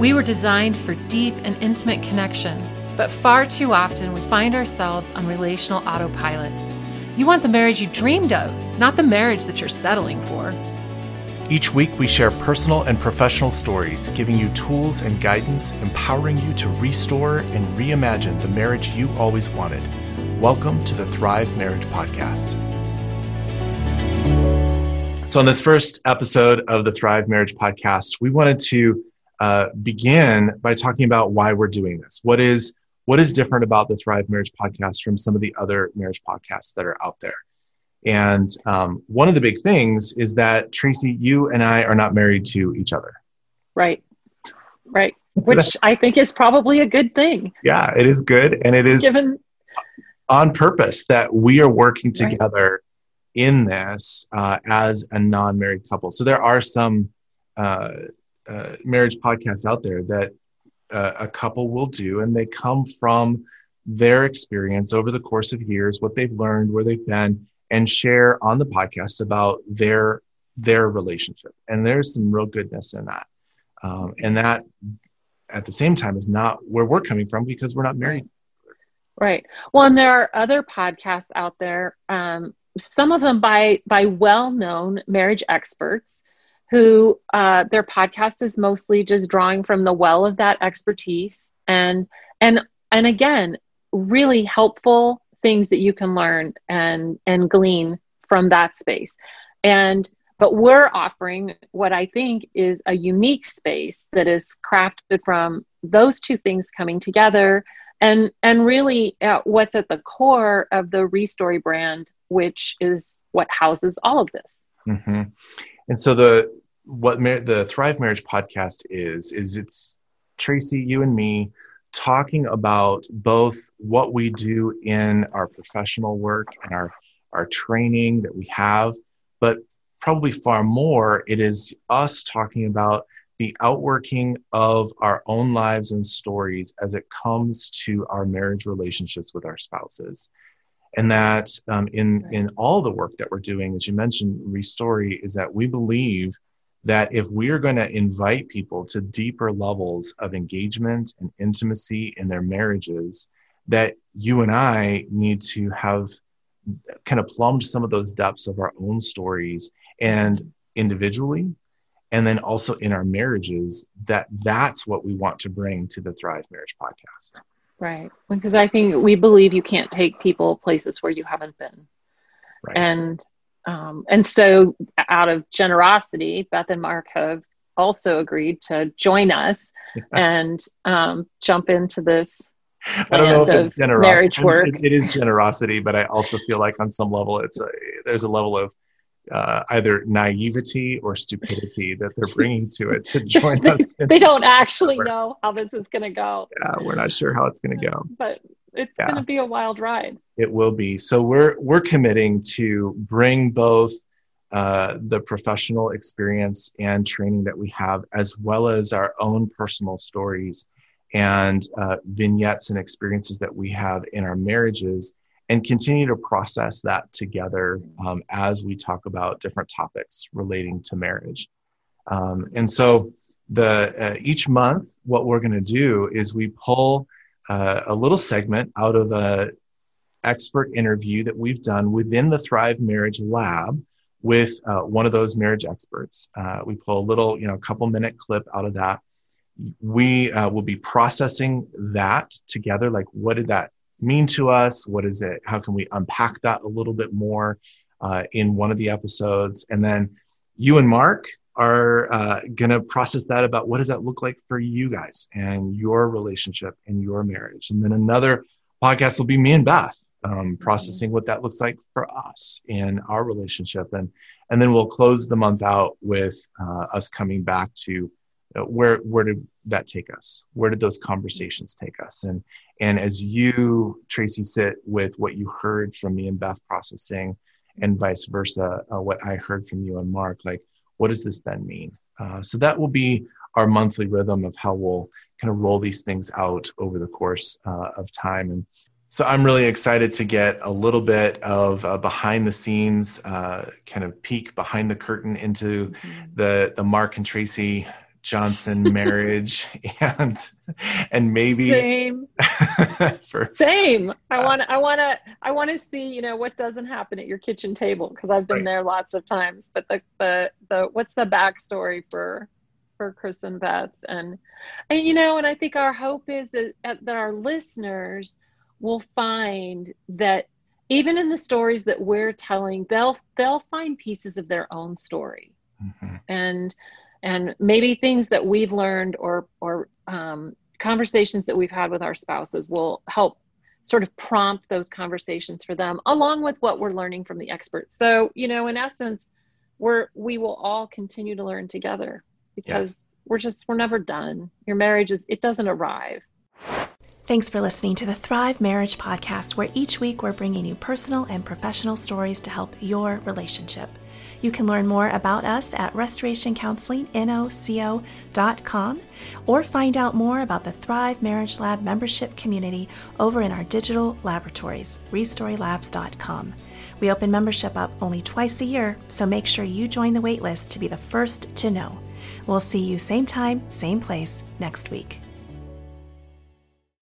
We were designed for deep and intimate connection, but far too often we find ourselves on relational autopilot. You want the marriage you dreamed of, not the marriage that you're settling for. Each week, we share personal and professional stories, giving you tools and guidance, empowering you to restore and reimagine the marriage you always wanted. Welcome to the Thrive Marriage Podcast. So, in this first episode of the Thrive Marriage Podcast, we wanted to uh, begin by talking about why we're doing this. What is what is different about the Thrive Marriage Podcast from some of the other marriage podcasts that are out there? And um, one of the big things is that Tracy, you and I are not married to each other. Right. Right. Which I think is probably a good thing. Yeah, it is good. And it is given on purpose that we are working together right. in this uh, as a non married couple. So there are some uh, uh, marriage podcasts out there that uh, a couple will do, and they come from their experience over the course of years, what they've learned, where they've been, and share on the podcast about their their relationship. And there's some real goodness in that. Um, and that at the same time is not where we're coming from because we're not married. Right. Well, and there are other podcasts out there, um, some of them by by well-known marriage experts who uh, their podcast is mostly just drawing from the well of that expertise and and and again really helpful things that you can learn and and glean from that space and but we're offering what i think is a unique space that is crafted from those two things coming together and and really what's at the core of the restory brand which is what houses all of this mm-hmm. and so the what Mar- the thrive marriage podcast is is it's tracy you and me talking about both what we do in our professional work and our, our training that we have, but probably far more, it is us talking about the outworking of our own lives and stories as it comes to our marriage relationships with our spouses. And that um, in, in all the work that we're doing, as you mentioned, Restory, is that we believe that if we are going to invite people to deeper levels of engagement and intimacy in their marriages, that you and I need to have kind of plumbed some of those depths of our own stories and individually and then also in our marriages that that's what we want to bring to the thrive marriage podcast. Right. Because i think we believe you can't take people places where you haven't been. Right. and um, and so, out of generosity, Beth and Mark have also agreed to join us and um, jump into this. I don't know if it's generosity. Marriage work. It, it is generosity, but I also feel like on some level, it's a, there's a level of uh, either naivety or stupidity that they're bringing to it to join they, us. They don't actually know how this is going to go. Yeah, we're not sure how it's going to go. But it's yeah. going to be a wild ride. It will be. So we're we're committing to bring both uh, the professional experience and training that we have, as well as our own personal stories and uh, vignettes and experiences that we have in our marriages, and continue to process that together um, as we talk about different topics relating to marriage. Um, and so, the uh, each month, what we're going to do is we pull uh, a little segment out of a expert interview that we've done within the Thrive Marriage Lab with uh, one of those marriage experts. Uh, we pull a little, you know, a couple minute clip out of that. We uh, will be processing that together. Like, what did that mean to us? What is it? How can we unpack that a little bit more uh, in one of the episodes? And then you and Mark are uh, going to process that about what does that look like for you guys and your relationship and your marriage. And then another podcast will be me and Beth um, processing what that looks like for us in our relationship. And, and then we'll close the month out with uh, us coming back to uh, where, where did that take us? Where did those conversations take us? And, and as you, Tracy, sit with what you heard from me and Beth processing and vice versa, uh, what I heard from you and Mark, like, what does this then mean? Uh, so that will be our monthly rhythm of how we'll kind of roll these things out over the course uh, of time. And so I'm really excited to get a little bit of a behind the scenes uh, kind of peek behind the curtain into mm-hmm. the the Mark and Tracy Johnson marriage and and maybe same for, same. I uh, want I want to I want to see you know what doesn't happen at your kitchen table because I've been right. there lots of times. But the the the what's the backstory for for Chris and Beth and and you know and I think our hope is that, that our listeners will find that even in the stories that we're telling they'll they'll find pieces of their own story mm-hmm. and and maybe things that we've learned or or um, conversations that we've had with our spouses will help sort of prompt those conversations for them along with what we're learning from the experts so you know in essence we're we will all continue to learn together because yes. we're just we're never done your marriage is it doesn't arrive Thanks for listening to the Thrive Marriage Podcast, where each week we're bringing you personal and professional stories to help your relationship. You can learn more about us at restorationcounselingnoco.com or find out more about the Thrive Marriage Lab membership community over in our digital laboratories, restorylabs.com. We open membership up only twice a year, so make sure you join the waitlist to be the first to know. We'll see you same time, same place next week.